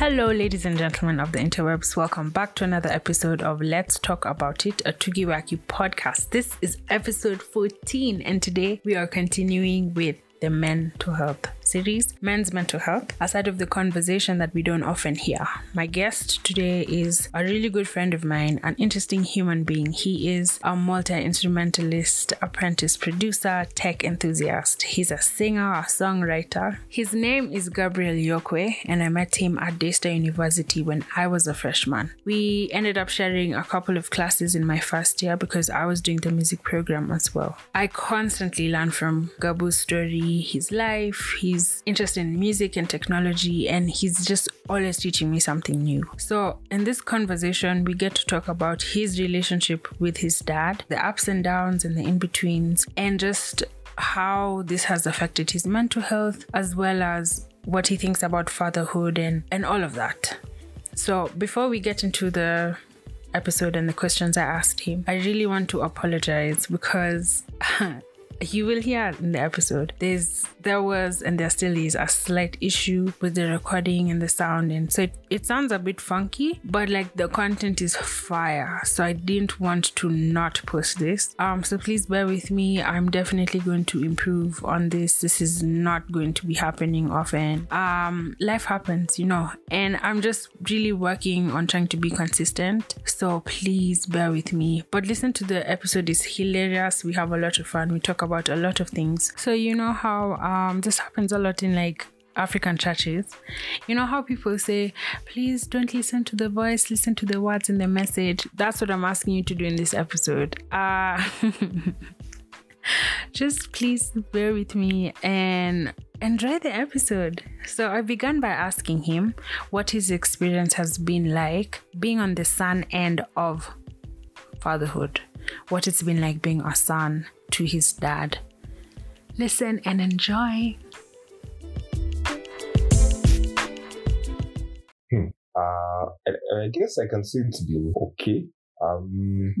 Hello, ladies and gentlemen of the interwebs. Welcome back to another episode of Let's Talk About It, a Tugiwaki podcast. This is episode 14, and today we are continuing with the mental health series, Men's Mental Health, aside of the conversation that we don't often hear. My guest today is a really good friend of mine, an interesting human being. He is a multi instrumentalist, apprentice producer, tech enthusiast. He's a singer, a songwriter. His name is Gabriel Yokwe, and I met him at Daystar University when I was a freshman. We ended up sharing a couple of classes in my first year because I was doing the music program as well. I constantly learn from Gabu's story, his life, his interest in music and technology, and he's just always teaching me something new. So, in this conversation, we get to talk about his relationship with his dad, the ups and downs and the in betweens, and just how this has affected his mental health, as well as what he thinks about fatherhood and, and all of that. So, before we get into the episode and the questions I asked him, I really want to apologize because you will hear in the episode there's there was and there still is a slight issue with the recording and the sound and so it, it sounds a bit funky but like the content is fire. So i didn't want to not post this. Um so please bear with me. I'm definitely going to improve on this. This is not going to be happening often. Um life happens you know and i'm just really working on trying to be consistent. So please bear with me. But listen to the episode. It's hilarious. We have a lot of fun. We talk about about a lot of things. So you know how um, this happens a lot in like African churches. You know how people say, please don't listen to the voice, listen to the words in the message. That's what I'm asking you to do in this episode. Uh, just please bear with me and enjoy the episode. So I began by asking him what his experience has been like being on the son end of fatherhood, what it's been like being a son to his dad. Listen and enjoy. Hmm. Uh, I, I, guess I can say it's been okay. Um,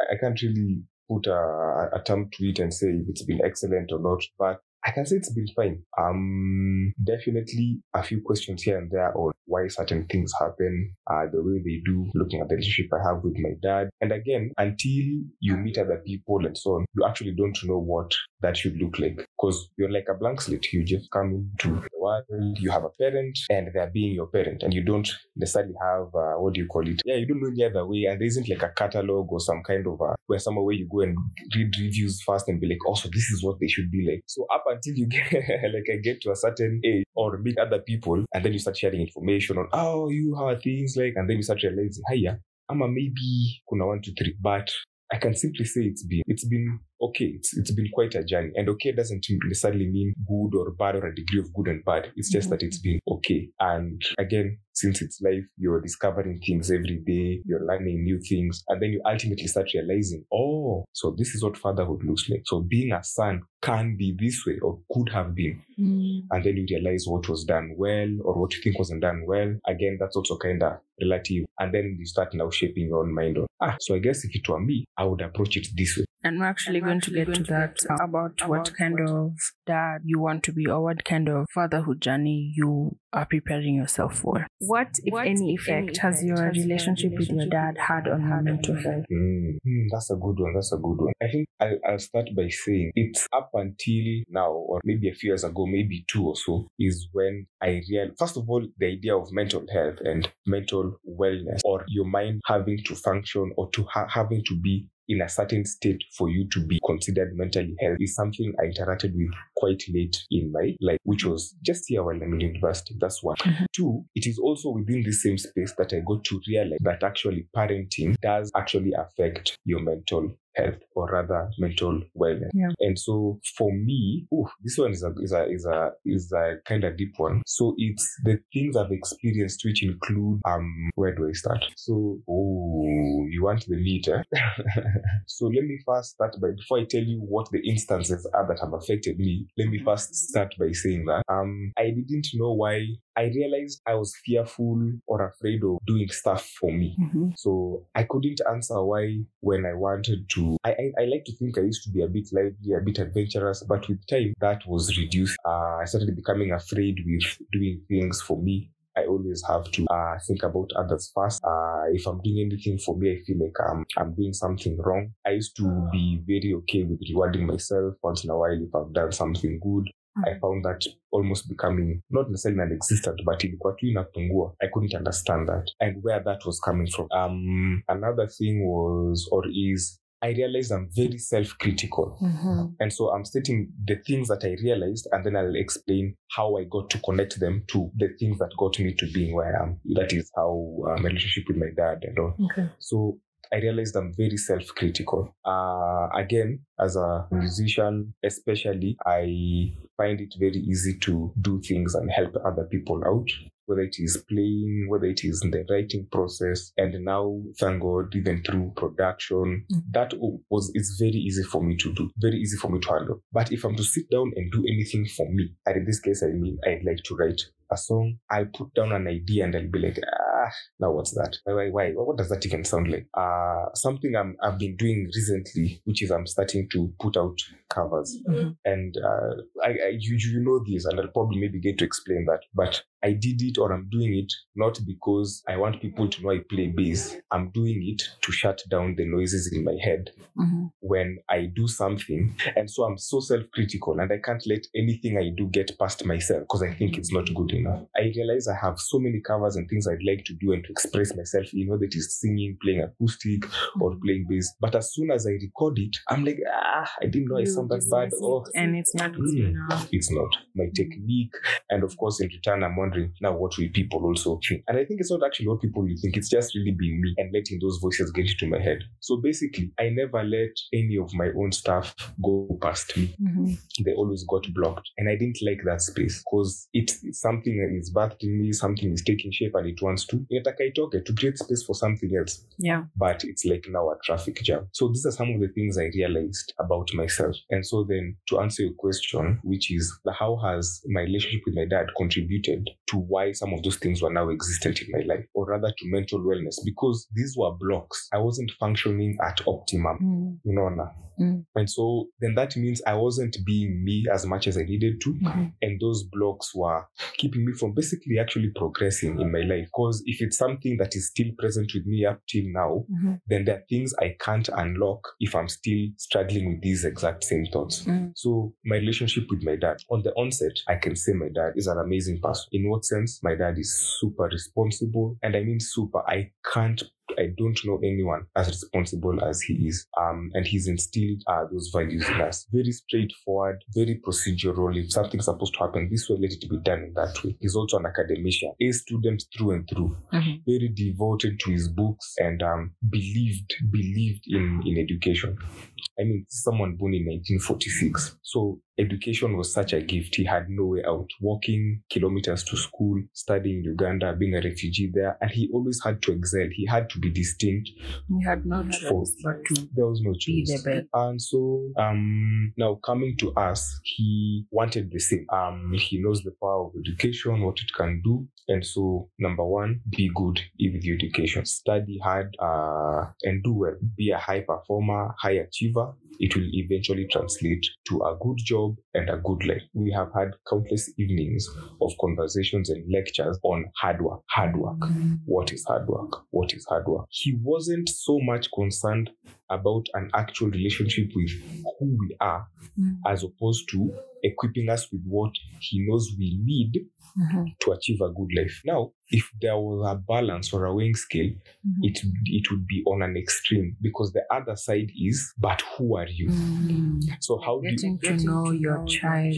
I, I, can't really put a, a term to it and say if it's been excellent or not, but I can say it's been fine. Um, definitely a few questions here and there on why certain things happen, uh, the way they do, looking at the relationship I have with my dad. And again, until you meet other people and so on, you actually don't know what that should look like because you're like a blank slate. You just come into the world, you have a parent and they're being your parent and you don't necessarily have, uh, what do you call it? Yeah, you don't know any other way and there isn't like a catalog or some kind of, a, where somewhere where you go and read reviews first and be like, also, this is what they should be like. So up until you get, like I get to a certain age or meet other people and then you start sharing information on, oh, you, how are things like, and then you start realizing, hiya, I'm a maybe kuna one, two, three, but I can simply say it's been it's been okay. It's it's been quite a journey, and okay doesn't necessarily mean good or bad or a degree of good and bad. It's just mm-hmm. that it's been okay. And again, since it's life, you're discovering things every day. You're learning new things, and then you ultimately start realizing, oh, so this is what fatherhood looks like. So being a son can be this way or could have been, mm. and then you realize what was done well or what you think wasn't done well. Again, that's also kind of relative, and then you start now shaping your own mind on ah. So I guess if it were me, I would approach it this way. And we're actually and we're going to get to that about, about what kind of dad you want to be or what kind of fatherhood journey you are preparing yourself for. What, if what, any, effect any has your has relationship, with your dad had on your mental health? Mm, mm, that's a good one. That's a good one. I think I'll, I'll start by saying it's up until now, or maybe a few years ago, maybe two or so, is when I realized, first of all, the idea of mental health and mental wellness, or your mind having to function or to ha- having to be in a certain state for you to be considered mentally healthy is something I interacted with quite late in my life, which was just here while I'm in university. That's one. Mm-hmm. Two, it is also within the same space that I got to realize that actually parenting does actually affect your mental health or rather mental wellness. Yeah. And so for me, ooh, this one is a is a is a is a kind of deep one. So it's the things I've experienced which include um where do I start? So oh you want the meat, eh? so let me first start by before I tell you what the instances are that have affected me, let me first start by saying that um I didn't know why I realized I was fearful or afraid of doing stuff for me. Mm-hmm. So I couldn't answer why when I wanted to. I, I, I, like to think I used to be a bit lively, a bit adventurous, but with time that was reduced. Uh, I started becoming afraid with doing things for me I always have to uh, think about others first. Uh, if I'm doing anything for me, I feel like I'm, I'm doing something wrong. I used to be very okay with rewarding myself once in a while if I've done something good. I found that almost becoming not necessarily non-existent, but ilikuwa tu inapungua. I couldn't understand that and where that was coming from. Um, another thing was or is I realized I'm very self-critical. Mhm. And so I'm stating the things that I realized, and then I'll explain how I got to connect them to the things that got me to being where I am. That is how uh, my relationship with my dad and all. Okay. So I realized I'm very self-critical. Uh, again, as a musician, especially, I find it very easy to do things and help other people out. Whether it is playing, whether it is in the writing process, and now, thank God, even through production, Mhm. that was it's very easy for me to do, very easy for me to handle. But if I'm to sit down and do anything for me, and in this case, I mean, I'd like to write a song. I'll put down an idea and I'll be like, ah, now what's that? Why, why, why? What does that even sound like? Uh, something I'm, I've been doing recently, which is I'm starting to put out covers. Mhm. And uh, I, I you, you know this, and I'll probably maybe get to explain that. But I did it or I'm doing it not because I want people to know I play bass. I'm doing it to shut down the noises in my head Mhm. when I do something. And so I'm so self critical and I can't let anything I do get past myself because I think it's not good enough. I realize I have so many covers and things I'd like to do and to express myself, you know, that is singing, playing acoustic, or playing bass. But as soon as I record it, I'm like, ah, I didn't know I You sound that bad. Oh, and it's not good Mm. enough. it's not my technique and of course in return i'm wondering now what will people also think and i think it's not actually what people will think it's just really being me and letting those voices get into my head so basically i never let any of my own stuff go past me Mhm. they always got blocked and i didn't like that space because it's it's something is birthed in me something is taking shape and it wants to inataka itoke to create space for something else Yeah. but it's like now a traffic jam. So these are some of the things I realized about myself. And so then to answer your question, which is how has my relationship with my dad contributed to why some of those things were now existent in my life, or rather to mental wellness, because these were blocks. I wasn't functioning at optimum. Mm. You know, now. Mm. And so then that means I wasn't being me as much as I needed to. Mhm. And those blocks were keeping me from basically actually progressing in my life. Because if it's something that is still present with me up till now, Mhm. then there are things I can't unlock if I'm still struggling with these exact same thoughts. Mm. So, my relationship with my dad, on the onset, I can say my dad is an amazing person. In what sense? My dad is super responsible. And I mean super. I can't I don't know anyone as responsible as he is. Um, and he's instilled uh, those values in us. Very straightforward, very procedural. If something's supposed to happen this way, let it be done in that way. He's also an academician, a student through and through Mhm. very devoted to his books and um, believed believed in in education. I mean, someone born in 1946. So education was such a gift. He had no way out. Walking kilometers to school, studying in Uganda, being a refugee there, and he always had to excel. He had to be distinct. You had no choice but to There was no choice. And so um now coming to us, he wanted the same. Um he knows the power of education, what it can do. And so number one, be good with your education. Study hard uh and do well. Be a high performer, high achiever. It will eventually translate to a good job and a good life. We have had countless evenings of conversations and lectures on hard work. Hard work mm-hmm. what is hard work what is hard work he wasn't so much concerned about an actual relationship with who we are Mm. as opposed to equipping us with what he knows we need Mhm. to achieve a good life now if there was a balance or a weighing scale Mhm. it it would be on an extreme because the other side is but who are you Mm. so how do you Getting to know your child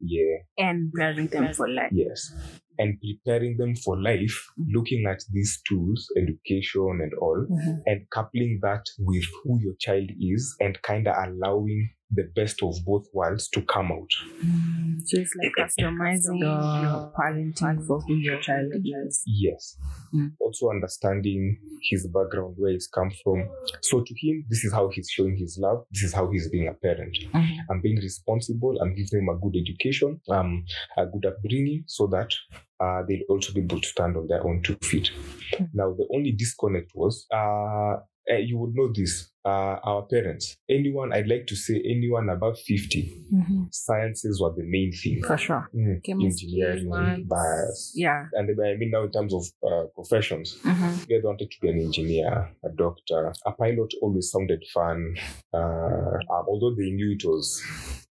yeah and preparing them for life. Yes. And preparing them for life, Mhm. looking at these tools, education and all, Mhm. and coupling that with who your child is and kind of allowing the best of both worlds to come out. Mm. So it's like customizing your parenting for who your child is. Yes. Mm. Also understanding his background, where he's come from. So to him, this is how he's showing his love. This is how he's being a parent. Mhm. I'm being responsible. I'm giving him a good education, um, a good upbringing, so that uh, they'll also be able to stand on their own two feet. Mm. Now, the only disconnect was uh, uh, you would know this. Uh, our parents, anyone, I'd like to say anyone above 50, Mm-hmm. sciences were the main thing. For sure. Mm, engineering, bias. Yeah. And I mean now in terms of uh, professions, Mm-hmm. wanted to be an engineer, a doctor, a pilot always sounded fun. Uh, um, although they knew it was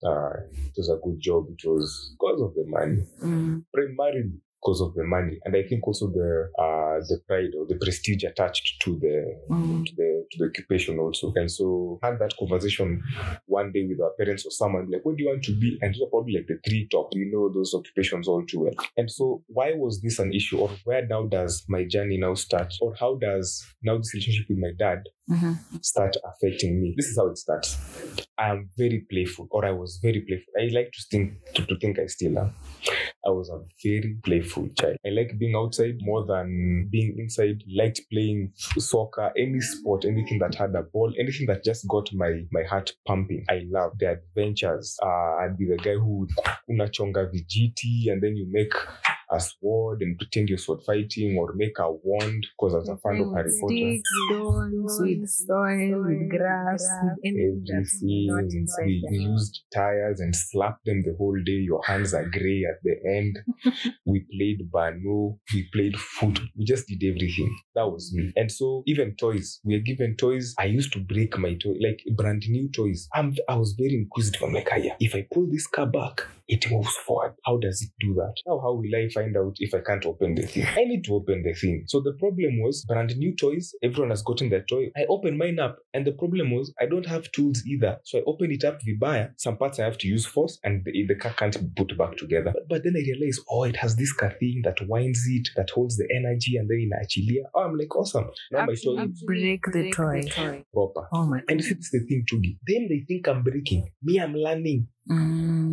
uh, it was a good job, it was because of the money. Mm. Primarily because of the money, and I think also the uh, the pride or the prestige attached to the Mm. to the to the occupation also. And so had that conversation one day with our parents or someone like, what do you want to be? And those are probably like the three top. We know those occupations all too well. And so why was this an issue? Or where now does my journey now start? Or how does now this relationship with my dad Mm-hmm. start affecting me? This is how it starts. I am very playful, or I was very playful. I like to think to, to think I still am. I was a very playful child. I like being outside more than being inside. Liked playing soccer, any sport, anything that had a ball, anything that just got my my heart pumping. I loved the adventures. Uh, I'd be the guy who would unachonga vijiti and then you make a sword and pretend you're sword fighting or make a wand because I was a fan of Harry Potter. Sticks, stones, with soil, with grass, with anything everything. We, we used tires and slapped them the whole day. Your hands are gray at the end. we played banu. We played foot. We just did everything. That was me. And so even toys, we are given toys. I used to break my toy, like brand new toys. I'm, I was very inquisitive. I'm like, yeah, if I pull this car back, it moves forward. How does it do that? Now, how will I find out if I can't open the thing? I need to open the thing. So the problem was brand new toys. Everyone has gotten their toy. I open mine up, and the problem was I don't have tools either. So I open it up vibaya. Some parts I have to use force, and the, the car can't be put back together. But, but then I realized, oh, it has this car thing that winds it, that holds the energy, and then in achilia. Oh, I'm like, awesome. Now my toy Actually is break the toy. proper. Oh my God. And you see, this is the thing, Chugi. Then they think I'm breaking. Me, I'm learning. Mm.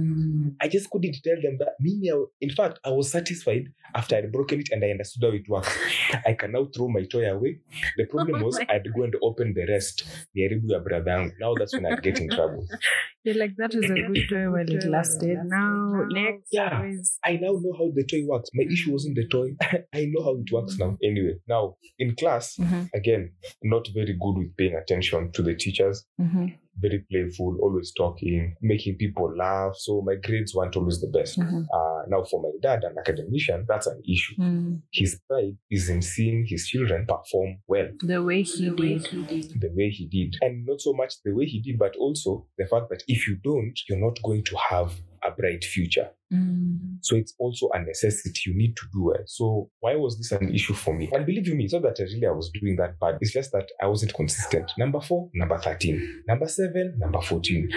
I just couldn't tell them that. Me, I, in fact, I was satisfied after I'd broken it and I understood how it works. I can now throw my toy away. The problem was I'd go and open the rest. Niharibu ya brother yangu. Now that's when I'd get in trouble. You're like, that was a good toy while it lasted. Now, next. Yeah. is- I now know how the toy works. My issue wasn't the toy. I know how it works now. Anyway, now in class, Mhm, again, not very good with paying attention to the teachers. mhm, Very playful, always talking, making people laugh. So my grades weren't always the best. mhm, Uh, now, for my dad, an academician, that's an issue. mm. His pride is in seeing his children perform well The way he did. the way he did. And not so much the way he did, but also the fact that if you don't, you're not going to have a bright future. Mm. So it's also a necessity. You need to do it. So why was this an issue for me? And believe you me, it's not that I really I was doing that bad. It's just that I wasn't consistent. Number four, number 13. Number seven, number 14.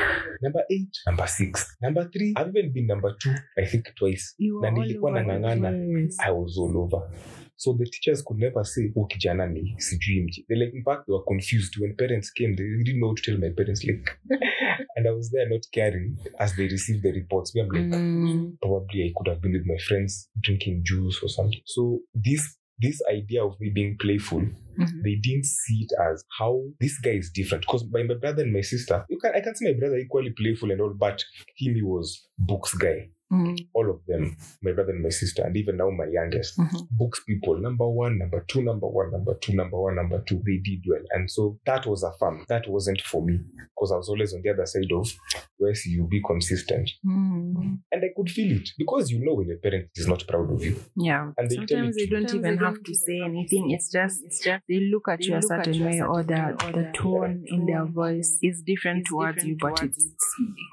Number eight, number six. Number three, I've even been number two, I think twice. You were all nilikuwa over nang'ang'ana. I was all over. So the teachers could never say, oh, kijana ni sijui mji. They like, in fact, they were confused. When parents came, they didn't know what to tell my parents. Like, and I was there not caring as they received the reports. I'm like, Mm. probably I could have been with my friends drinking juice or something. So this this idea of me being playful, Mhm. they didn't see it as how this guy is different. Because by my brother and my sister, you can I can see my brother equally playful and all, but him he was books guy. Mm. All of them, my brother and my sister, and even now my youngest. Mhm. Books people, number one, number two, number one, number two, number one, number two, they did well. And so that was a fun. That wasn't for me. Because I was always on the other side of where you be consistent. Mm. And I could feel it because you know when your parent is not proud of you. Yeah. And they tell Sometimes it they don't even have to say anything. It's just, it's just they look at you a certain way, or the the tone in their voice is different towards you, but it's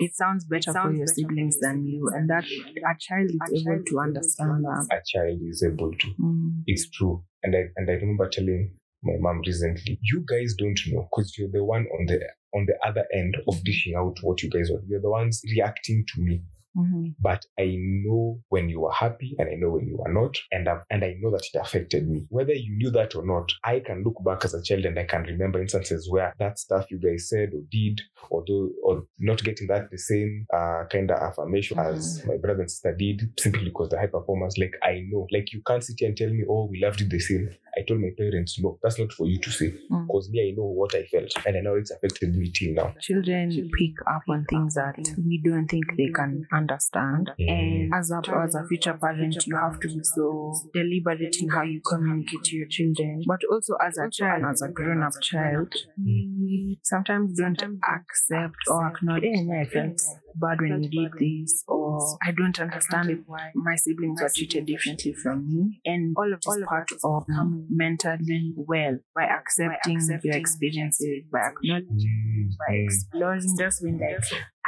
it sounds better for your siblings than you, and that a child is able to understand that. A child is able to. Mm. It's true. And I and I remember telling my mom recently, you guys don't know because you're the one on the on the other end of dishing out what you guys want. You're the ones reacting to me. Mhm. But I know when you are happy and I know when you are not. And I, and I know that it affected me. Whether you knew that or not, I can look back as a child and I can remember instances where that stuff you guys said or did, although or not getting that the same uh, kind of affirmation as my brother and sister did, simply because they're high performers. Like I know, like you can't sit here and tell me, oh, we loved it the same. I I told my parents, no, that's not for you to say. Mm. Because me, I know what I felt. And I know it's affected me till now. Children pick up on things that we don't think they can understand. And as a, as a future parent, you have to be so deliberate in how you communicate to your children. But also as a child, as a grown up child, we sometimes don't accept or acknowledge, hey, yeah, I felt bad when you did this, or I don't understand why my siblings were treated differently from me. And all of this part of um, mentally well by accepting your experiences, by acknowledging, by exploring, just being like,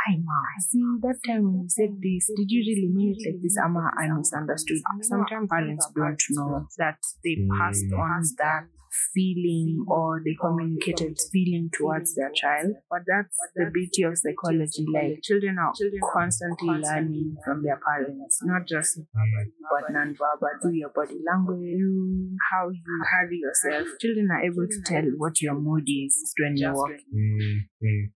Hi, Ma. See, that time when you said this, did you really mean it like this? Ama, I misunderstood. Sometimes parents don't know that they passed on that feeling or the communicated feeling towards their child. But that's the beauty of psychology. Like children are constantly learning from their parents, not just but non-verbal. Do your body language, how you carry yourself. Children are able to tell what your mood is when you're walking. Mm,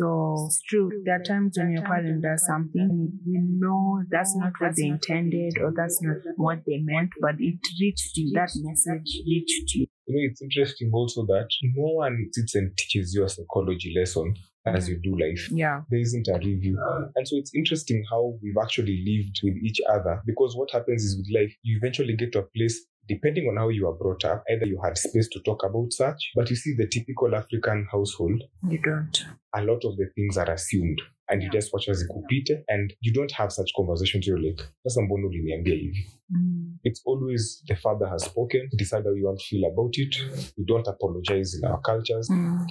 So it's true. There are times when your parent does something, you know that's not what they intended or that's not what they meant, but it reached you. That message reached you. You know, it's interesting also that no one sits and teaches you a psychology lesson as you do life. Yeah. There isn't a review. And so it's interesting how we've actually lived with each other because what happens is with life, you eventually get to a place depending on how you are brought up, either you had space to talk about such, but you see the typical African household, You don't. a lot of the things are assumed and you just watch as kupite and you don't have such conversations. You're like, sasa mbona uliniambia hivi? Mm. It's always the father has spoken, decide how you want to feel about it. We don't apologize in our cultures. Mm.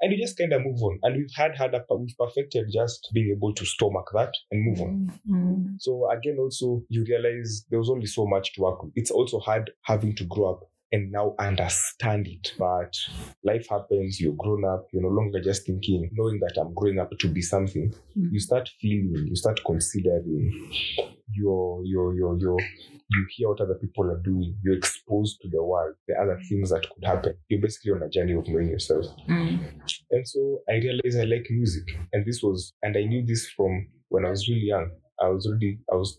And you just kind of move on. And we've had, had a, we've perfected just being able to stomach that and move on. Mm. So again, also you realize there was only so much to work with. It's also hard having to grow up and now understand it. But life happens, you're grown up, you're no longer just thinking, knowing that I'm growing up to be something. Mm. You start feeling, you start considering your your your your you hear what other people are doing, you're exposed to the world, the other things that could happen. You're basically on a journey of knowing yourself. Mm. And so I realized I like music. And this was, and I knew this from when I was really young. I was already, I was,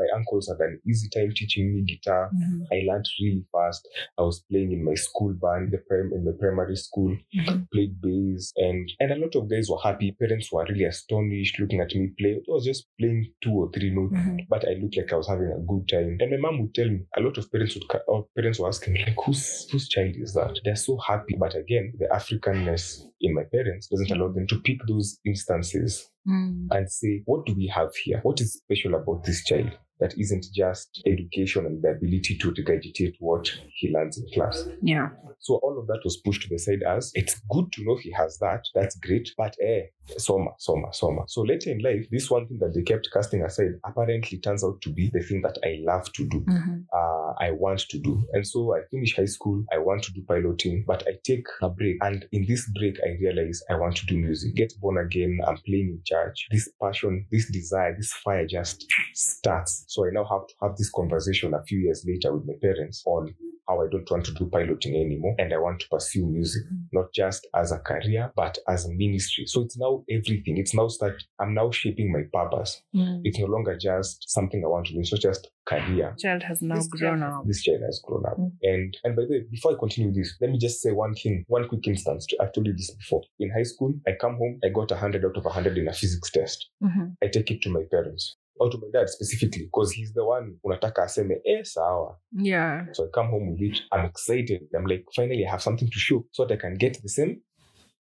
my uncles had an easy time teaching me guitar. Mhm. I learned really fast. I was playing in my school band, the prim, in my primary school, Mhm. played bass, and and a lot of guys were happy. Parents were really astonished looking at me play. I was just playing two or three notes, Mhm. but I looked like I was having a good time. And my mom would tell me a lot of parents would, or parents were asking me like, whose whose child is that? They're so happy, but again, the Africanness in my parents doesn't allow them to pick those instances Mm. and say, what do we have here? What is special about this child that isn't just education and the ability to regurgitate what he learns in class? Yeah. So all of that was pushed to the side as it's good to know he has that. That's great. But eh, soma, soma, soma. So later in life, this one thing that they kept casting aside apparently turns out to be the thing that I love to do. Mhm. Uh, I want to do. And so I finish high school. I want to do piloting, but I take a break. And in this break, I realize I want to do music. Get born again. I'm playing in church. This passion, this desire, this fire just starts. So I now have to have this conversation a few years later with my parents on how I don't want to do piloting anymore and I want to pursue music, not just as a career, but as a ministry. So it's now everything. It's now start, I'm now shaping my purpose. Mm. It's no longer just something I want to do. It's not just career. Child has now grown up. This child has grown up. Mm. And and by the way, before I continue this, let me just say one thing, one quick instance. I've told you this before. In high school, I come home, I got a hundred out of a hundred in a physics test. Mhm. I take it to my parents. Or to my dad specifically, because he's the one unataka aseme, eh, sawa. Yeah. So I come home with it. I'm excited. I'm like, finally, I have something to show so that I can get the same,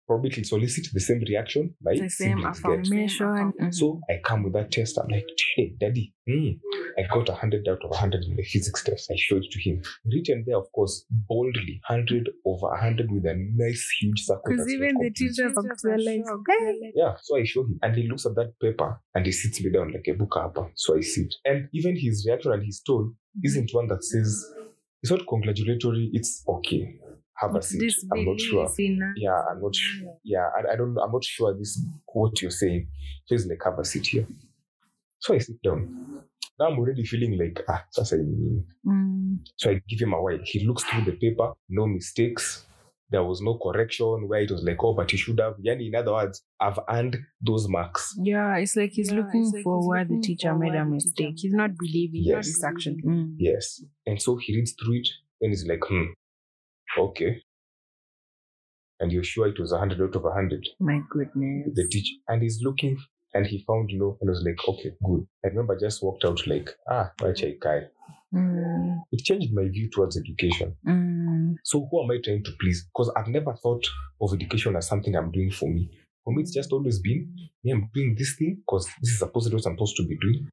probably will solicit the same reaction my The same siblings get. affirmation. Mhm. So I come with that test. I'm like, hey, daddy, mm, I got a 100 out of a 100 in the physics test. I showed it to him. Written there, of course, boldly, 100 over 100 with a nice, huge circle. Because even the complete. teachers are like, hey. Yeah, so I show him and he looks at that paper and he sits me down like a book upper. So I sit. And even his reaction and his tone isn't one that says, it's not congratulatory, it's okay. Have a It's seat. I'm not sure. Yeah, I'm not sure. Yeah, I, I don't I'm not sure this what you're saying. So he's like, have a seat here. So I sit down. Now I'm already feeling like, ah, sasa ni nini? Mm. So I give him a while. He looks through the paper, no mistakes. There was no correction where it was like, oh, but you should have. Yani, in other words, I've earned those marks. Yeah, it's like he's Yeah, looking like for he's where the teacher made a mistake. He's not believing Yes. this action. Mm. Yes. And so he reads through it and he's like, hmm, okay. And you're sure it was a hundred out of a hundred? My goodness. The teacher. And he's looking and he found no and was like, okay, good. I remember I just walked out like, ah, ikae. Mm, It changed my view towards education. mm, So who am I trying to please? Because I've never thought of education as something I'm doing for me. For me, it's just always been, me, I'm doing this thing because this is supposedly what I'm supposed to be doing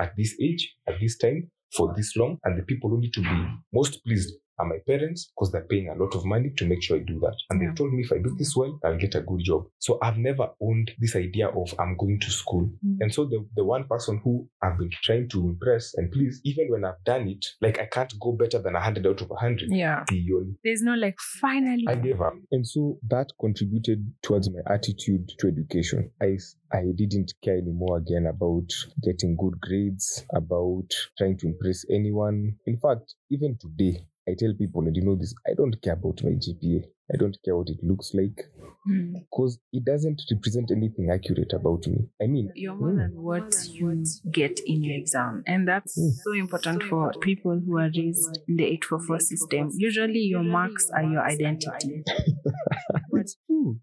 at this age, at this time, for this long. And the people who need to be most pleased are my parents because they're paying a lot of money to make sure I do that. And Yeah. they told me if I do this well, I'll get a good job. So I've never owned this idea of I'm going to school. Mm. And so the, the one person who I've been trying to impress and please, even when I've done it, like I can't go better than 100 out of 100. yeah. Sioni. There's no like finally. I gave up. And so that contributed towards my attitude to education. I, I didn't care anymore again about getting good grades, about trying to impress anyone. In fact, even today, I tell people, and you know this, I don't care about my GPA. I don't care what it looks like Mm. because it doesn't represent anything accurate about me. I mean, You're more mm, than what you get in your exam. And that's Mm. so important for people who are raised in the 844 system. Usually, your marks are your identity. it's true.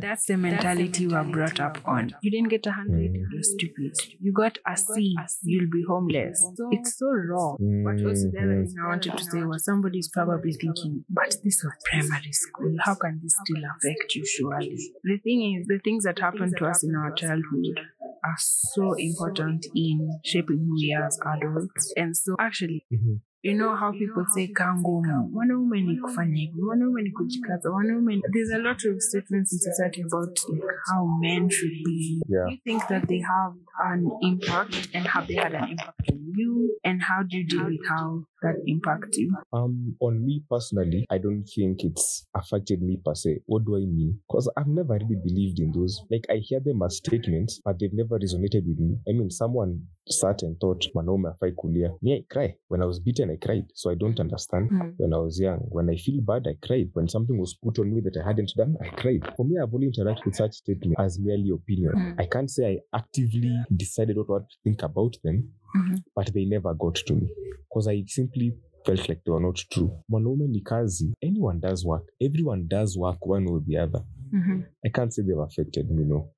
That's the mentality you are brought up on. You didn't get a 100, Mm. you're stupid. You got a C, you'll be homeless. It's so wrong. But also, the other thing I wanted to say was somebody's probably thinking, but this was primary school. How can this still affect you, surely? The thing is, the things that happen to us in our childhood are so important in shaping who we are as adults. And so, actually, Mhm. You know how people say kangumu wanaume ni kufanya hivi wanaume ni kujikaza wanaume there's a lot of statements in society about like how men should be Yeah. you think that they have an impact and have they had an impact on you and how do you deal with how that impacts you Um, on me personally, I don't think it's affected me per se. What do I mean? Because I've never really believed in those. Like I hear them as statements, but they've never resonated with me. I mean, someone sat and thought, "Manaume afai kulia." Me, I cry when I was beaten. I cried, so I don't understand. Mm. When I was young, when I feel bad, I cried. When something was put on me that I hadn't done, I cried. For me, I've only interacted with such statements as merely opinion. Mm. I can't say I actively decided what, to think about them, Mhm. but they never got to me because I simply felt like they were not true. Mwanaume ni kazi. Anyone does work. Everyone does work one or the other. Mhm. I can't say they've affected me, no.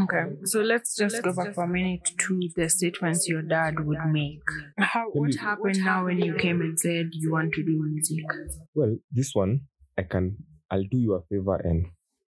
Okay, so let's just go back for a minute to the statements your dad would make. How Let what happened now when you came and said you want to do music? Well, this one, I can, I'll do you a favor and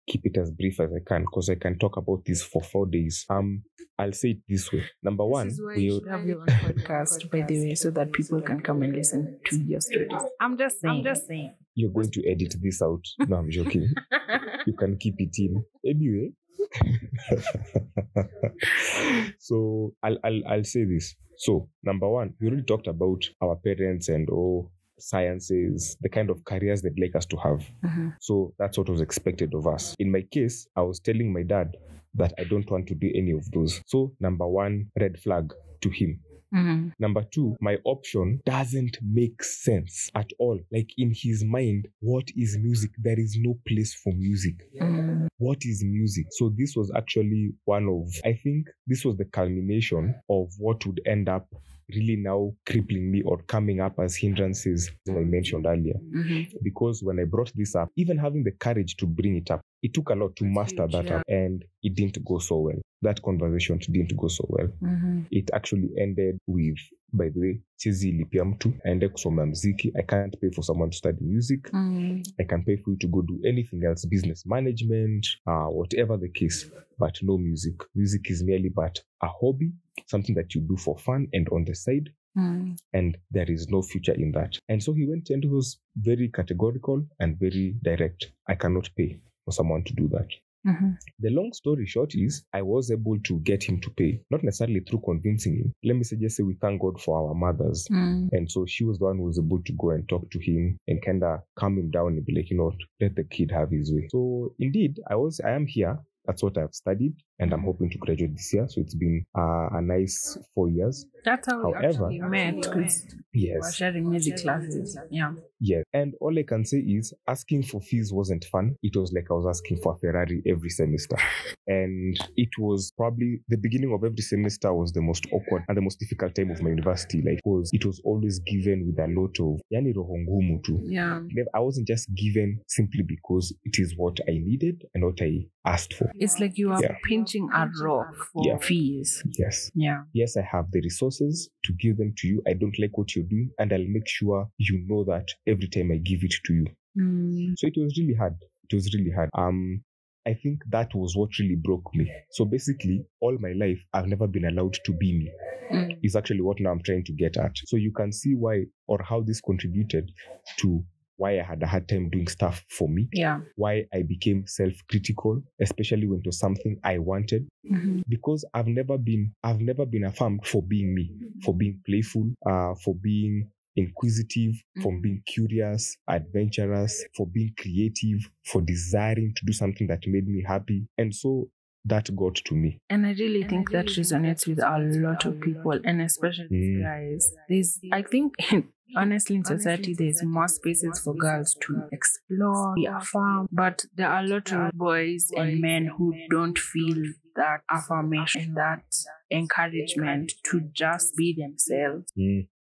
keep it as brief as I can because I can talk about this for four days. Um, I'll say it this way. Number one, this is we, you have your own podcast, by the way, so that people can come and listen to your stories. I'm just saying. I'm just saying. you're going to edit this out. No, I'm joking. you can keep it in. Anyway. so I'll, I'll I'll say this. So number one, we already talked about our parents and oh sciences, the kind of careers they'd like us to have. Mhm. So that's what was expected of us. In my case, I was telling my dad that I don't want to do any of those. So number one, red flag to him. Mhm. Number two, my option doesn't make sense at all. Like in his mind, what is music? There is no place for music. Mhm. What is music? So this was actually one of, I think this was the culmination of what would end up really now crippling me or coming up as hindrances as I mentioned earlier. Mhm. Because when I brought this up, even having the courage to bring it up, it took a lot to master huge, that yeah. and it didn't go so well. That conversation didn't go so well Mhm. it actually ended with by the way siwezi ilipia mtu aende kusoma mziki i can't pay for someone to study music Mhm. i can pay for you to go do anything else business management uh, whatever the case but no music music is merely but a hobby something that you do for fun and on the side Mhm. and there is no future in that and so he went and he was very categorical and very direct i cannot pay for someone to do that Mhm. the long story short is I was able to get him to pay, not necessarily through convincing him. Let me say, just say we thank God for our mothers. Mhm. And so she was the one who was able to go and talk to him and kind of calm him down and be like, you know, let the kid have his way. So indeed, I was, I am here that's what I've studied, and I'm hoping to graduate this year. So it's been uh, a nice four years. That's how we However- actually met because we were Yes, sharing music classes. Yeah. yes. And all I can say is asking for fees wasn't fun. It was like I was asking for a Ferrari every semester, and it was probably the beginning of every semester was the most awkward and the most difficult time of my university. Like, was it was always given with a lot of yani roho ngumu too. Yeah. I wasn't just given simply because it is what I needed and what I asked for. It's like you are Yeah. pinching a rock for Yeah. fees. Yes. Yeah. Yes, I have the resources to give them to you. I don't like what you're doing, and I'll make sure you know that every time I give it to you. Mm. So it was really hard. It was really hard. Um, I think that was what really broke me. So basically, all my life, I've never been allowed to be me. Mm. Is actually what now I'm trying to get at. So you can see why or how this contributed to why I had a hard time doing stuff for me, Yeah. why I became self-critical, especially when it was something I wanted. Mhm. Because I've never been, I've never been affirmed for being me, for being playful, uh, for being inquisitive, for Mhm. being curious, adventurous, for being creative, for desiring to do something that made me happy. And so that got to me. And I really think that resonates with a lot of people, and especially Mm. guys. There's, I think, honestly, in society, there's more spaces for girls to explore, be affirmed, but there are a lot of boys and men who don't feel that affirmation, that encouragement to just be themselves.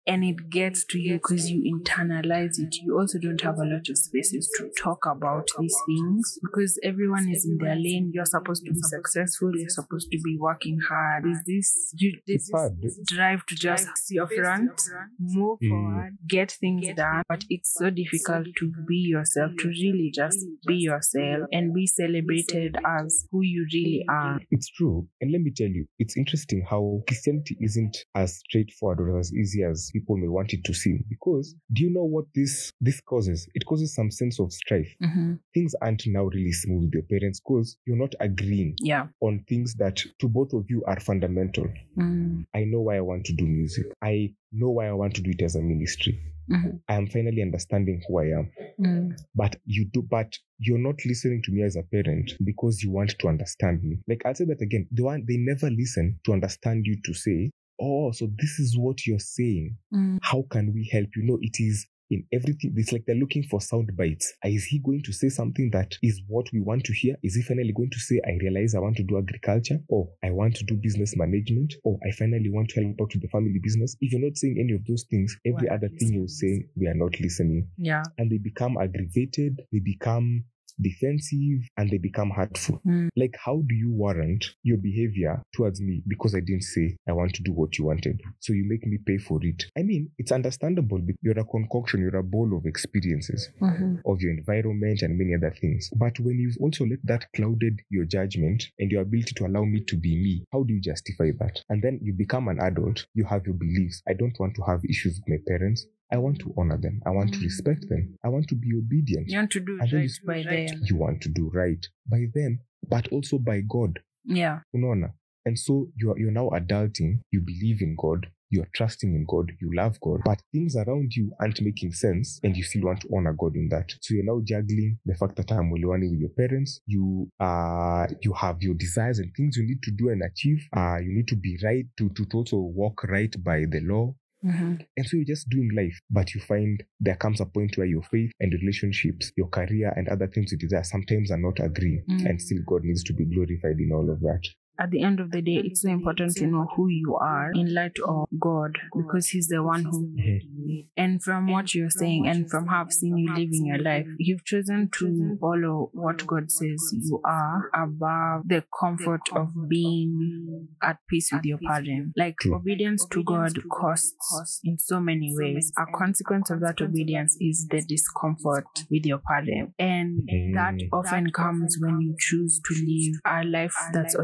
And it gets to you because you internalize it. You also don't have a lot of spaces to talk about these things because everyone is in their lane. You're supposed to be successful. You're supposed to be working hard. Is this you, there's It's hard. this drive to just see your front, move Mm. forward, get things done. But it's so difficult to be yourself, to really just be yourself and be celebrated as who you really are. It's true. And let me tell you, it's interesting how Christianity isn't as straightforward or as easy as people may want it to seem. Because do you know what this this causes? It causes some sense of strife. Mm-hmm. Things aren't now really smooth with your parents because you're not agreeing Yeah. on things that to both of you are fundamental. Mm. I know why I want to do music. I know why I want to do it as a ministry. Mhm. I am finally understanding who I am. Mm. But you do, but you're not listening to me as a parent because you want to understand me. Like I'll say that again. The one they never listen to understand you to say, Oh, so this is what you're saying. Mm. How can we help you? No, it is in everything. It's like they're looking for sound bites. Is he going to say something that is what we want to hear? Is he finally going to say, I realize I want to do agriculture? Or I want to do business management? Or I finally want to help out with the family business? If you're not saying any of those things, every We're other thing you're saying, we are not listening Yeah. and they become aggravated, they become defensive, and they become hurtful. Mm. Like, how do you warrant your behavior towards me because I didn't say I want to do what you wanted? So you make me pay for it. I mean, it's understandable. because You're a concoction, you're a bowl of experiences Mhm. of your environment and many other things. But when you've also let that clouded your judgment and your ability to allow me to be me, how do you justify that? And then you become an adult, you have your beliefs. I don't want to have issues with my parents. I want to honor them. I want to Mm. respect them. I want to be obedient. You want to do And right by them. You want to do right by them, but also by God. Yeah. Unaona? And so you're, you're now adulting. You believe in God. You're trusting in God. You love God. But things around you aren't making sense and you still want to honor God in that. So you're now juggling the fact that I'm Mulwani with your parents. You uh you have your desires and things you need to do and achieve. Uh you need to be right to, to, to also walk right by the law. Mhm. And so you're just doing life, but you find there comes a point where your faith and relationships, your career and other things you desire sometimes are not agreeing. Mm. And still God needs to be glorified in all of that. At the end of the day, it's so important to know who you are in light of God because He's the one who made you. And from what you're saying, and from how I've seen you living your life, you've chosen to follow what God says you are above the comfort of being at peace with your parent. Like True. obedience to God costs in so many ways. A consequence of that obedience is the discomfort with your parent. And that often comes when you choose to live a life that's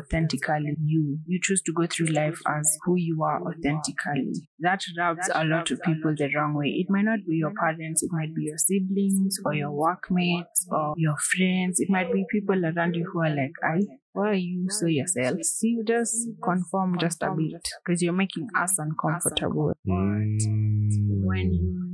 authentically you. You choose to go through life as who you are authentically. That rubs a lot of people the wrong way. It might not be your parents, it might be your siblings or your workmates or your friends. It might be people around you who are like, I why are you so yourself? See, you just conform just a bit because you're making us uncomfortable. Mm. When you know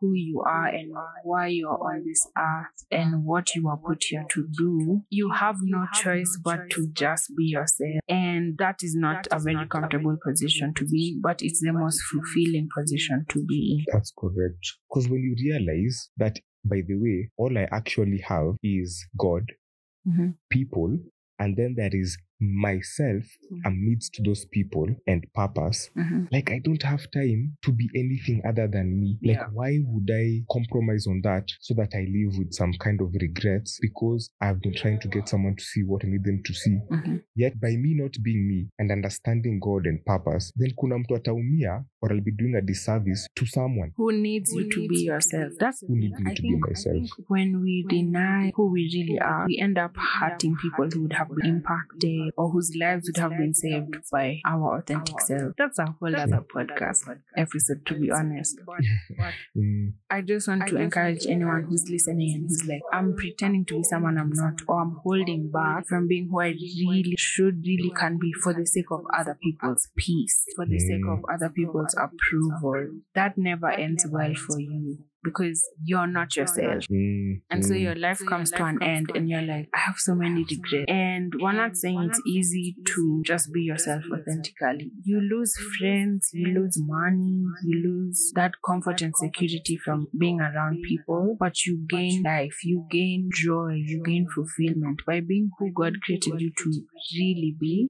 who you are and why you're on this earth and what you are put here to do, you have no choice but to just be yourself. And that is not a very comfortable position to be in, but it's the most fulfilling position to be in. That's correct. Because when you realize that, by the way, all I actually have is God, Mhm. people, and then there is myself Mhm. amidst those people and purpose. Mhm. Like, I don't have time to be anything other than me. Like, Yeah. why would I compromise on that so that I live with some kind of regrets because I've been trying to get someone to see what I need them to see? Mhm. Yet, by me not being me and understanding God and purpose, then kuna mtu ataumia or I'll be doing a disservice to someone Who needs you to be yourself? That's who needs me I to be myself. when we deny who we really are, we end up hurting people who would have been impacted or whose lives would have been saved by our authentic self. That's a whole other podcast episode, to be honest. Mm, I just want to encourage anyone who's listening and who's like, I'm pretending to be someone I'm not, or I'm holding back from being who I really should, really can be for the sake of other people's peace, for the sake of other people's approval. That never ends well for you because you're not yourself. mm, And so your life comes to an end, and you're like, I have so many regrets. And we're not saying it's easy to just be yourself authentically. You lose friends, you lose money, you lose that comfort and security from being around people, but you gain life, you gain joy, you gain fulfillment by being who God created you to really be.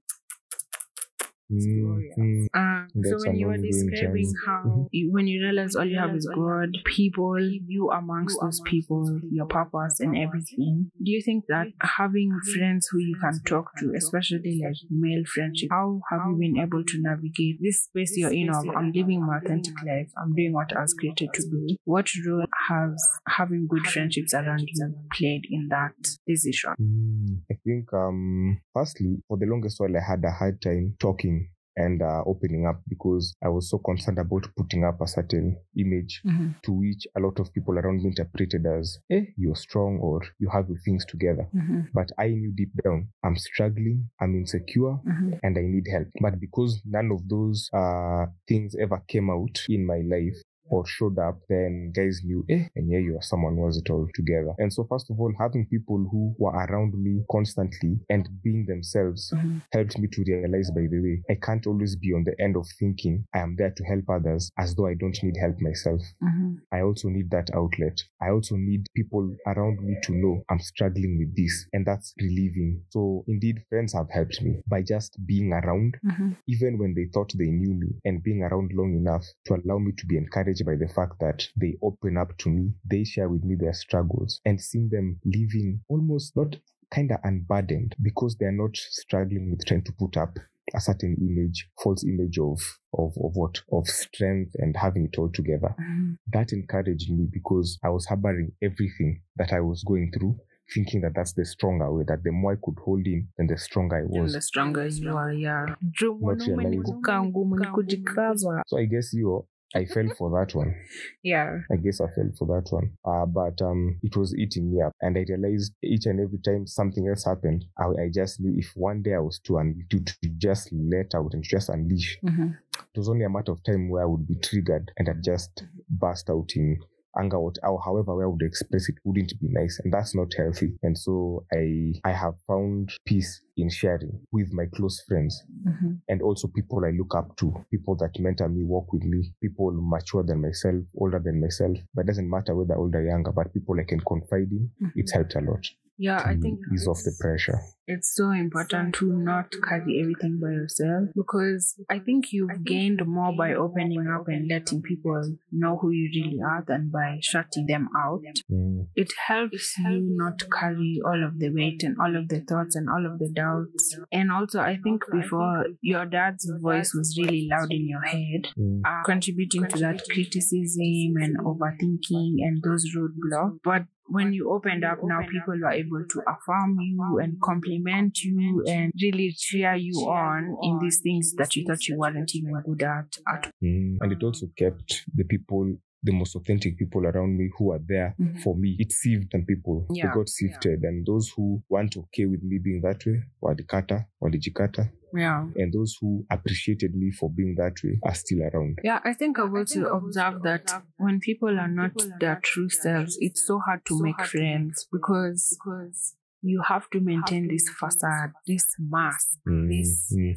Mm, mm. Uh, so when you were describing how Mhm. you, when you realize all you have is God, people, you amongst those people, your purpose and everything, do you think that having friends who you can talk to, especially like male friendship, how have you been able to navigate this space you're in of I'm living my authentic life, I'm doing what I was created to do? What role has having good friendships around you played in that decision? Mm, I think, um, firstly, for the longest while, I had a hard time talking and uh, opening up because I was so concerned about putting up a certain image Mhm. to which a lot of people around me interpreted as, eh, you're strong or you have your things together. Mhm. But I knew deep down, I'm struggling, I'm insecure, Mhm. and I need help. But because none of those uh, things ever came out in my life, or showed up, then guys knew, eh, and yeah, you are someone who has it all together. And so, first of all, having people who were around me constantly and being themselves Mhm. helped me to realize, by the way, I can't always be on the end of thinking I am there to help others as though I don't need help myself. Mhm. I also need that outlet. I also need people around me to know I'm struggling with this, and that's relieving. So, indeed, friends have helped me by just being around, Mhm. even when they thought they knew me, and being around long enough to allow me to be encouraged by the fact that they open up to me, they share with me their struggles, and seeing them living almost not kind of unburdened because they're not struggling with trying to put up a certain image, false image of of, of what of strength and having it all together Mhm. that encouraged me because I was harboring everything that I was going through, thinking that that's the stronger way, that the more I could hold in, then the stronger I And was. the stronger you are, yeah. Juu Not mwanaume ni realizing. kukaa ngumu, ni kujikaza. So I guess you, I fell for that one. Yeah. I guess I fell for that one. Uh, but um, it was eating me up, and I realized each and every time something else happened, I, I just knew if one day I was to, un- to to just let out and just unleash, Mhm. it was only a matter of time where I would be triggered and I'd just burst out in anger or or however way I would express it wouldn't be nice and that's not healthy. And so I I have found peace in sharing with my close friends Mhm. and also people I look up to, people that mentor me, work with me, people mature than myself, older than myself. But it doesn't matter whether older or younger, but people I can confide in, it's helped a lot Yeah, I think ease off the pressure. It's so important to not carry everything by yourself because I think you've gained more by opening up and letting people know who you really are than by shutting them out. Mm, It helps you not carry all of the weight and all of the thoughts and all of the doubts. And also, I think before your dad's voice was really loud in your head, mm, uh, contributing to that criticism and overthinking and those roadblocks. But when you opened up now, people were able to affirm you and compliment you and really cheer you on in these things that you thought you weren't even good at. at mm. And it also kept the people the most authentic people around me who are there Mhm. for me. It sieved some people. Yeah, They got sifted. And those who weren't okay with me being that way, were the kata, were the jikata. Yeah. And those who appreciated me for being that way are still around. Yeah, I think I've also observed that when people are not their true selves, it's so hard to make friends because because you have to maintain this facade, this mask, this Mm.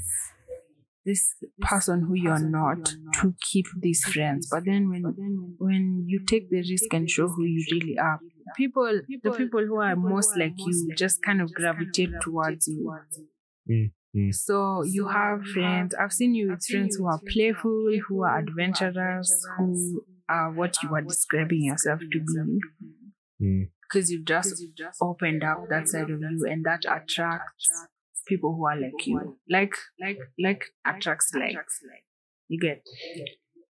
This person who you're not to keep these friends. But then when when you take the risk and show who you really are, people the people who are most like you just kind of gravitate towards you. mm. So you have friends. I've seen you with friends who are playful, who are adventurous, who are what you are describing yourself to be. Mm. Because you've just opened up that side of you and that attracts people who are like you. Like like like attracts like. You get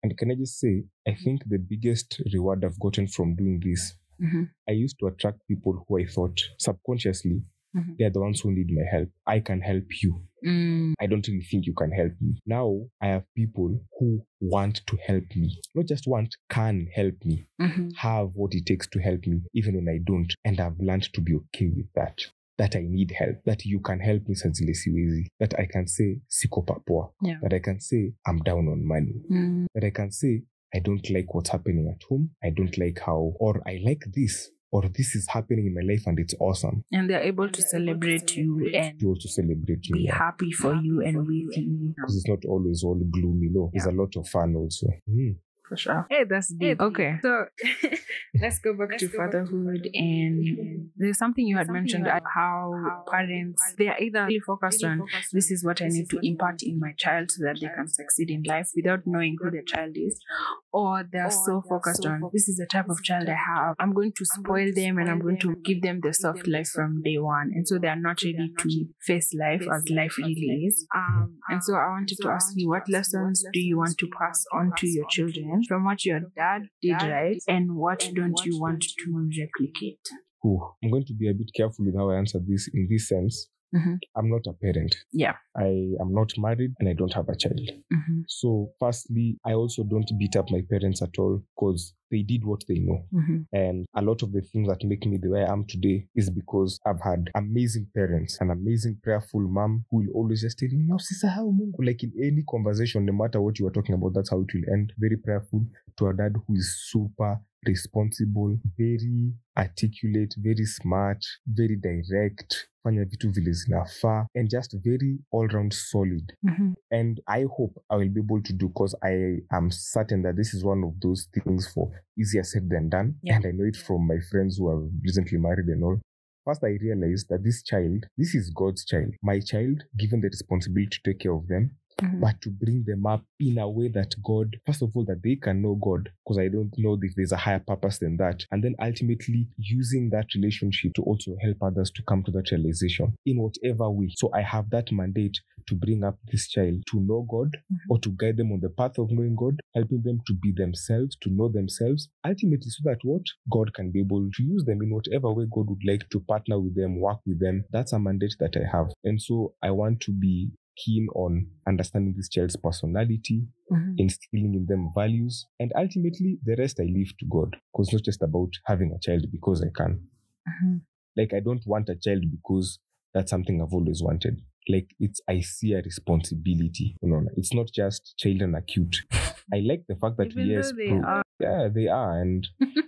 And can I just say, I think the biggest reward I've gotten from doing this, Mhm. I used to attract people who I thought subconsciously Mhm. they're the ones who need my help. I can help you. Mm, I don't really think you can help me. Now I have people who want to help me. Not just want, can help me. mhm. Have what it takes to help me, even when I don't. And I've learned to be okay with that. That I need help. That you can help me Sanzile Siwezi. That I can say siko papoa. Yeah. That I can say I'm down on money. Mm, That I can say I don't like what's happening at home. I don't like how, or I like this, or this is happening in my life and it's awesome. And they're able to celebrate you and To also celebrate be me. happy for you and with you. Because it's not always all gloomy. No, there's a lot of fun also. Mm. For sure. Hey, that's deep. Okay. So let's go back to fatherhood. And there's something you had mentioned uh, how parents, they are either really focused on this is what I need to impart in my child so that they can succeed in life without knowing who the child is, or they're so focused on this is the type of child I have. I'm going to spoil them and I'm going to give them the soft life from day one. And so they are not ready to face life as life really is. Um, and so I wanted to ask you, what lessons do you want to pass on to your children from what your dad did right, and what don't you want to replicate? Ooh, I'm going to be a bit careful with how I answer this in this sense. Mhm. I'm not a parent. Yeah. I am not married and I don't have a child. Mm-hmm. So, firstly, I also don't beat up my parents at all because they did what they know. Mm-hmm. And a lot of the things that make me the way I am today is because I've had amazing parents, an amazing prayerful mom who will always just tell you, now, sister, how Mungu? Like in any conversation, no matter what you are talking about, that's how it will end. Very prayerful to a dad who is super responsible, very articulate, very smart, very direct, fanya vitu vile zinafaa, and just very all-round solid. Mm-hmm. And I hope I will be able to do because I am certain that this is one of those things for easier said than done. Yeah. And I know it from my friends who have recently married and all. First, I realized that this child, this is God's child. My child, given the responsibility to take care of them, Mm-hmm. but to bring them up in a way that God, first of all, that they can know God, because I don't know if there's a higher purpose than that. And then ultimately using that relationship to also help others to come to that realization in whatever way. So I have that mandate to bring up this child to know God or to guide them on the path of knowing God, helping them to be themselves, to know themselves, ultimately so that what God can be able to use them in whatever way God would like to partner with them, work with them. That's a mandate that I have. And so I want to be keen on understanding this child's personality, Mm-hmm. instilling in them values, and ultimately the rest I leave to God. Because it's not just about having a child because I can. Mm-hmm. Like I don't want a child because that's something I've always wanted. Like it's I see a responsibility. You know, it's not just children are cute. I like the fact that Even yes, though they pro- are. yeah, they are, and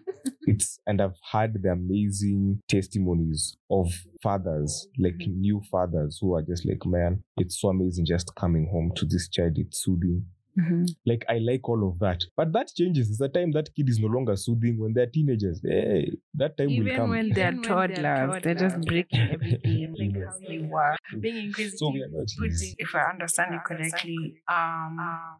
it's and I've had the amazing testimonies of fathers, like Mm-hmm. new fathers, who are just like, man, it's so amazing just coming home to this child. It's soothing. Mm-hmm. Like I like all of that, but that changes. It's the time that kid is no longer soothing when they're teenagers. Hey, that time will come. when they're Even when they're toddlers, they're just breaking everything like Yes. how you were. Being inquisitive, so we putting, if I understand you correctly, um,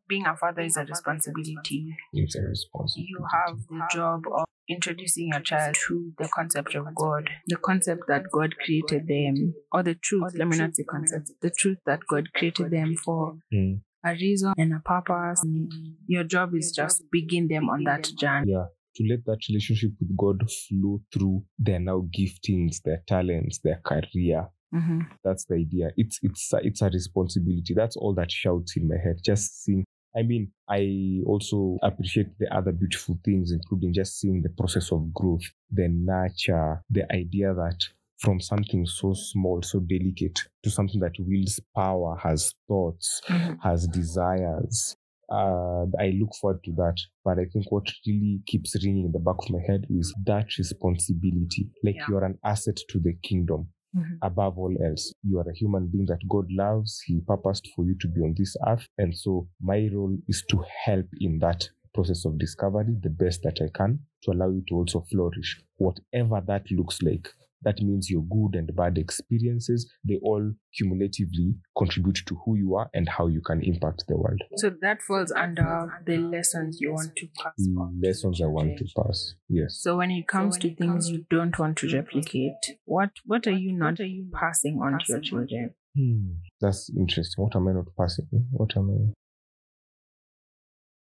being a father is a responsibility. It's a responsibility. You have the job of introducing your child to the concept of God, the concept that God created them, or the truth. Let me not say concept, the truth that God created them for Mm. a reason and a purpose. And your job is just begin them on that journey. Yeah. To let that relationship with God flow through their now giftings, their talents, their career. Mhm. That's the idea. It's it's a, it's a responsibility. That's all that shouts in my head. Just seeing I mean, I also appreciate the other beautiful things, including just seeing the process of growth, the nurture, the idea that from something so small, so delicate, to something that wields power, has thoughts, Mhm. has desires. Uh, I look forward to that. But I think what really keeps ringing in the back of my head is that responsibility. Like Yeah. you're an asset to the kingdom Mhm. above all else. You are a human being that God loves. He purposed for you to be on this earth. And so my role is to help in that process of discovery the best that I can to allow you to also flourish. Whatever that looks like. That means your good and bad experiences, they all cumulatively contribute to who you are and how you can impact the world. So that falls under the lessons you want to pass on. lessons I want to pass. Yes. So when it comes to things you don't want to replicate, what what are you not are you passing on to your children? Hmm, that's interesting. What am I not passing? What am I?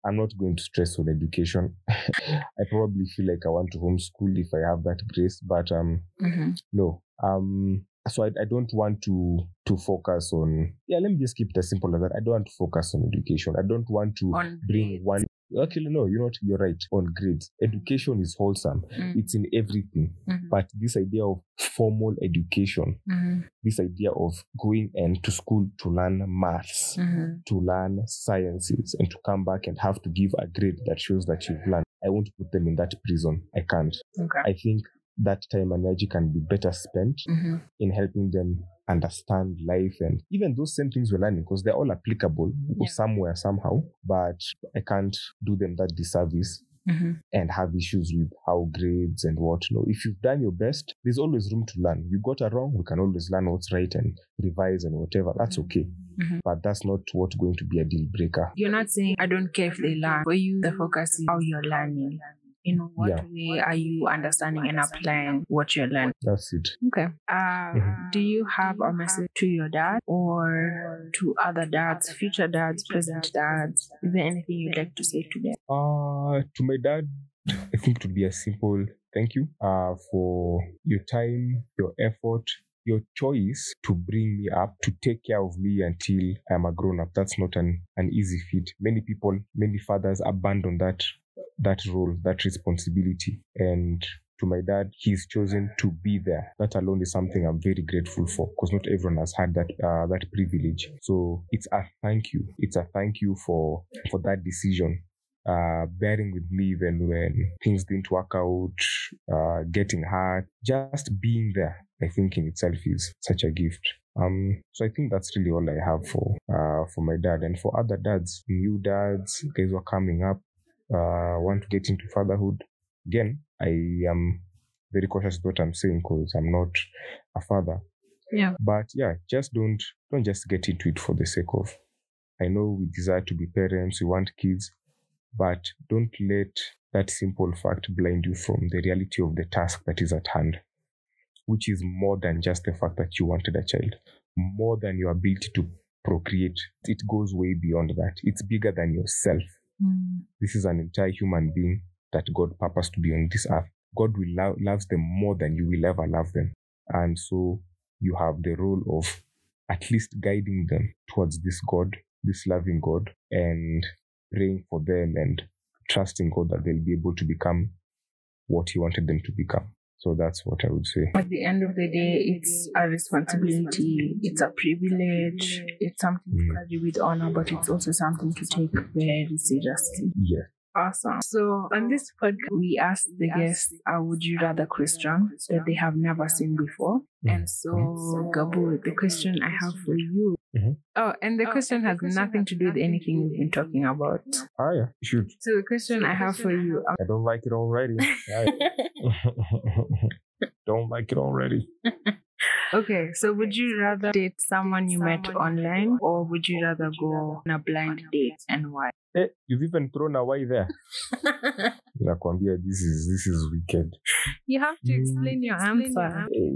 I'm not going to stress on education. I probably feel like I want to homeschool if I have that grace, but um, Mm-hmm. no. Um, so I, I don't want to to focus on. Yeah, let me just keep it as simple as that. I don't want to focus on education. I don't want to On bring one. Actually, no. you're not, You're right. On grades, education is wholesome. Mm. It's in everything. Mhm. But this idea of formal education Mhm. this idea of going and to school to learn maths, Mhm. to learn sciences, and to come back and have to give a grade that shows that you've learned. I won't put them in that prison. I can't. Okay. I think that time and energy can be better spent Mhm. in helping them understand life and even those same things we're learning because they're all applicable Yeah. somewhere, somehow. But I can't do them that disservice Mhm. and have issues with how grades and what. No, if you've done your best, there's always room to learn. You got it wrong, we can always learn what's right and revise and whatever. That's okay. Mhm. But that's not what's going to be a deal breaker. You're not saying I don't care if they learn. For you, the focus is how you're learning. In what Yeah. way are you understanding and applying what you're learning? That's it. Okay. Uh, Mhm. Do you have a message to your dad or to other dads, future dads, present dads? Is there anything you'd like to say to them? Uh to my dad, I think it would be a simple thank you uh for your time, your effort, your choice to bring me up, to take care of me until I'm a grown up. That's not an, an easy feat. Many people, many fathers abandon that that role, that responsibility. And to my dad, he's chosen to be there. That alone is something I'm very grateful for because not everyone has had that uh, that privilege. So it's a thank you. It's a thank you for for that decision. Uh, bearing with me even when things didn't work out, uh, getting hurt, just being there, I think in itself is such a gift. Um, so I think that's really all I have for uh, for my dad and for other dads, new dads, guys who are coming up, uh, want to get into fatherhood. Again, I am very cautious with what I'm saying because I'm not a father. Yeah. But yeah, just don't don't just get into it for the sake of. I know we desire to be parents, we want kids, but don't let that simple fact blind you from the reality of the task that is at hand, which is more than just the fact that you wanted a child, more than your ability to procreate. It goes way beyond that. It's bigger than yourself. Mm. This is an entire human being that God purposed to be on this earth. God will love loves them more than you will ever love them. And so you have the role of at least guiding them towards this God, this loving God, and praying for them and trusting God that they'll be able to become what He wanted them to become. So that's what I would say. At the end of the day, it's a responsibility, it's a privilege, it's something to Mm. carry with honor, but it's also something to take very seriously. Yeah. Awesome. So on this podcast, we asked the guests a would you rather question that they have never seen before. And so, Gabu, the question I have for you. Mhm. Oh, and the question has nothing to do with anything we've been talking about. Ah, yeah. You should. So the question I have for you. I don't like it already. don't like it already. Okay, so would you rather date someone you met online or would you rather go on a blind date and why? Eh, you've even thrown a why there. Nakwambia, this is this is wicked. you have to explain your answer. Eh,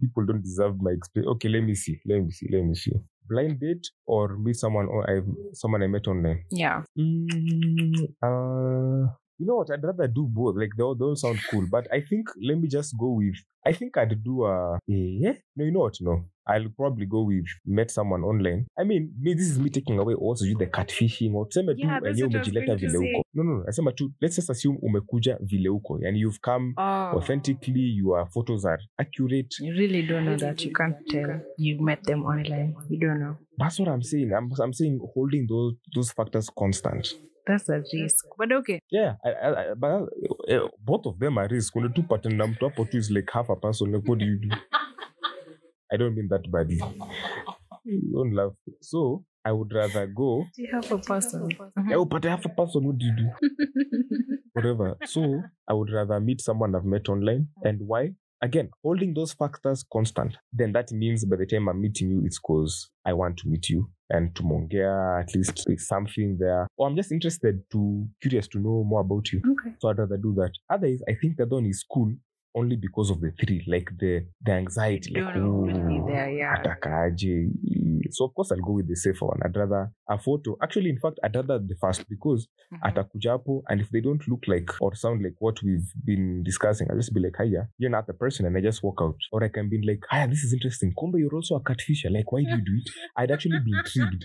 people don't deserve my experience. Okay, let me see. Let me see. Let me see. Blind date or meet someone or I someone I met online. Yeah. Mm, uh, you know what? I'd rather do both. Like they all, they all sound cool, but I think let me just go with. I think I'd do a yeah. No, you know what? No, I'll probably go with met someone online. I mean, me, this is me taking away also you the catfishing or tuseme tu Yeah, that's enyewe eh, what I was umejileta going vile say. uko. No, no, no. Nasema tu let's just assume umekuja vile uko and you've come Oh. authentically, your photos are accurate. You really don't know that. You can't tell. You met them online. You don't know. That's what I'm saying. I'm, I'm saying holding those those factors constant. That's a risk. But okay. Yeah, I, I, I, but uh, eh, both of them are risk. When the two pattern na two, tu is like half a person, like what do you do? I don't mean that badly. Don't laugh. So I would rather go. Do you have a person? Yeah, mm-hmm. oh, but half a person. What do you do? Whatever. So I would rather meet someone I've met online. Mm. And why? Again, holding those factors constant. Then that means by the time I'm meeting you, it's because I want to meet you and to mongea at least there's something there. Or I'm just interested to curious to know more about you. Okay. So I'd rather do that. Otherwise, I think that one is cool only because of the thrill, like the the anxiety. You Like, don't know who'll be there, yeah. atakaje. So of course I'll go with the safer one. I'd rather a photo. Actually, in fact, I'd rather the first because Mhm. atakuja hapo and if they don't look like or sound like what we've been discussing, I'll just be like, hiya, you're not the person and I just walk out. Or I can be like, hiya, this is interesting. Kumbe, you're also a catfisher. Like, why do you do it? I'd actually be intrigued.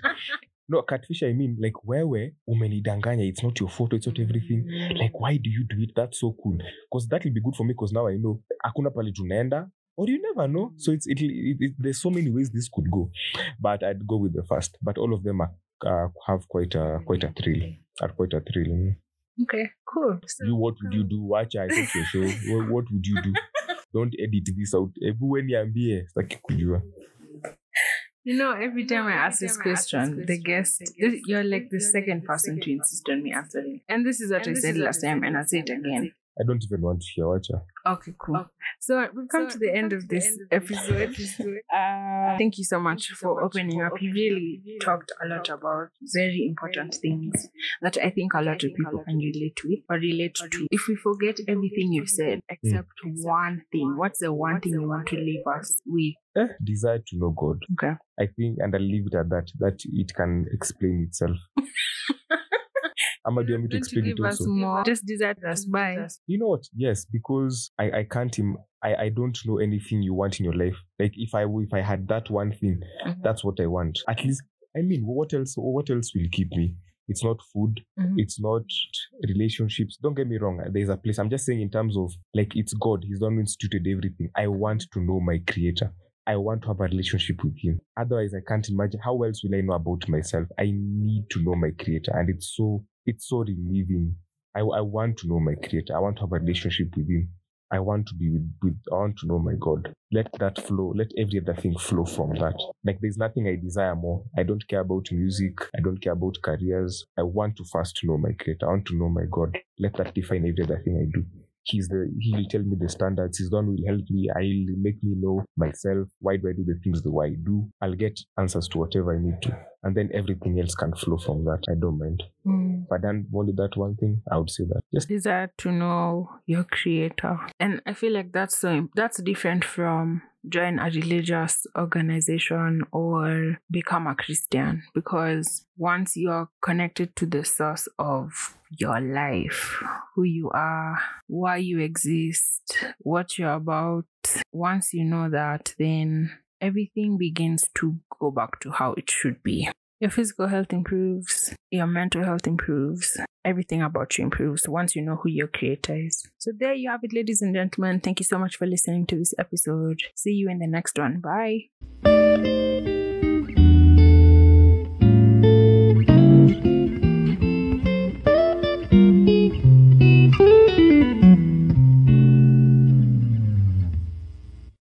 No, catfish, I mean, like, wewe umenidanganya. It's not your photo, it's not everything. Like, why do you do it? That's so cool. Because that will be good for me because now I know hakuna pale tunaenda or you never know. So it's it, it, it there's so many ways this could go. But I'd go with the first. But all of them are, uh, have quite a quite a thrill. Are quite a thrill. mm. Okay, cool. So, You what would you do? Watch I think your show. What, what would you do? Don't edit this out. Ebu niambie sitaki kujua. You know, every time I ask this question, the guest, you're like the second person to insist on me answering. And this is what I said last time, and I'll say it again. I don't even want to hear watcha. Okay, cool. So we've come to the end of this episode. Uh, thank you so much for opening up. You really talked a lot about very important things that I think a lot of people can relate with or relate to. If we forget everything you've said, except one thing, what's the one thing you want to leave us with? Eh, desire to know God. Okay. I think, and I'll leave it at that, that it can explain itself. Ama do you want me to explain it give us also? more. Just desert us. Bye. You know what? Yes, because I, I can't Im- I, I don't know anything you want in your life. Like if I if I had that one thing, Mhm. that's what I want. At least I mean, what else? What else will keep me? It's not food. Mhm. It's not relationships. Don't get me wrong. There's a place. I'm just saying in terms of like it's God. He's the one who instituted everything. I want to know my Creator. I want to have a relationship with Him. Otherwise, I can't imagine how else will I know about myself. I need to know my Creator, and it's so it's so relieving. I, I want to know my Creator. I want to have a relationship with Him. I want to be with, with I want to know my God. Let that flow. Let every other thing flow from that. Like there's nothing I desire more. I don't care about music. I don't care about careers. I want to first know my Creator. I want to know my God. Let that define every other thing I do. He's the he will tell me the standards. He's the one who will help me. I'll make me know myself. Why do I do the things the way I do? I'll get answers to whatever I need to. And then everything else can flow from that. I don't mind. Mm. But then only that one thing, I would say that. Just desire to know your creator and i feel like that's so that's different from join a religious organization or become a christian because once you're connected to the source of your life who you are why you exist what you're about once you know that then everything begins to go back to how it should be your physical health improves, your mental health improves, everything about you improves once you know who your creator is. So there you have it, ladies and gentlemen. Thank you so much for listening to this episode. See you in the next one. Bye.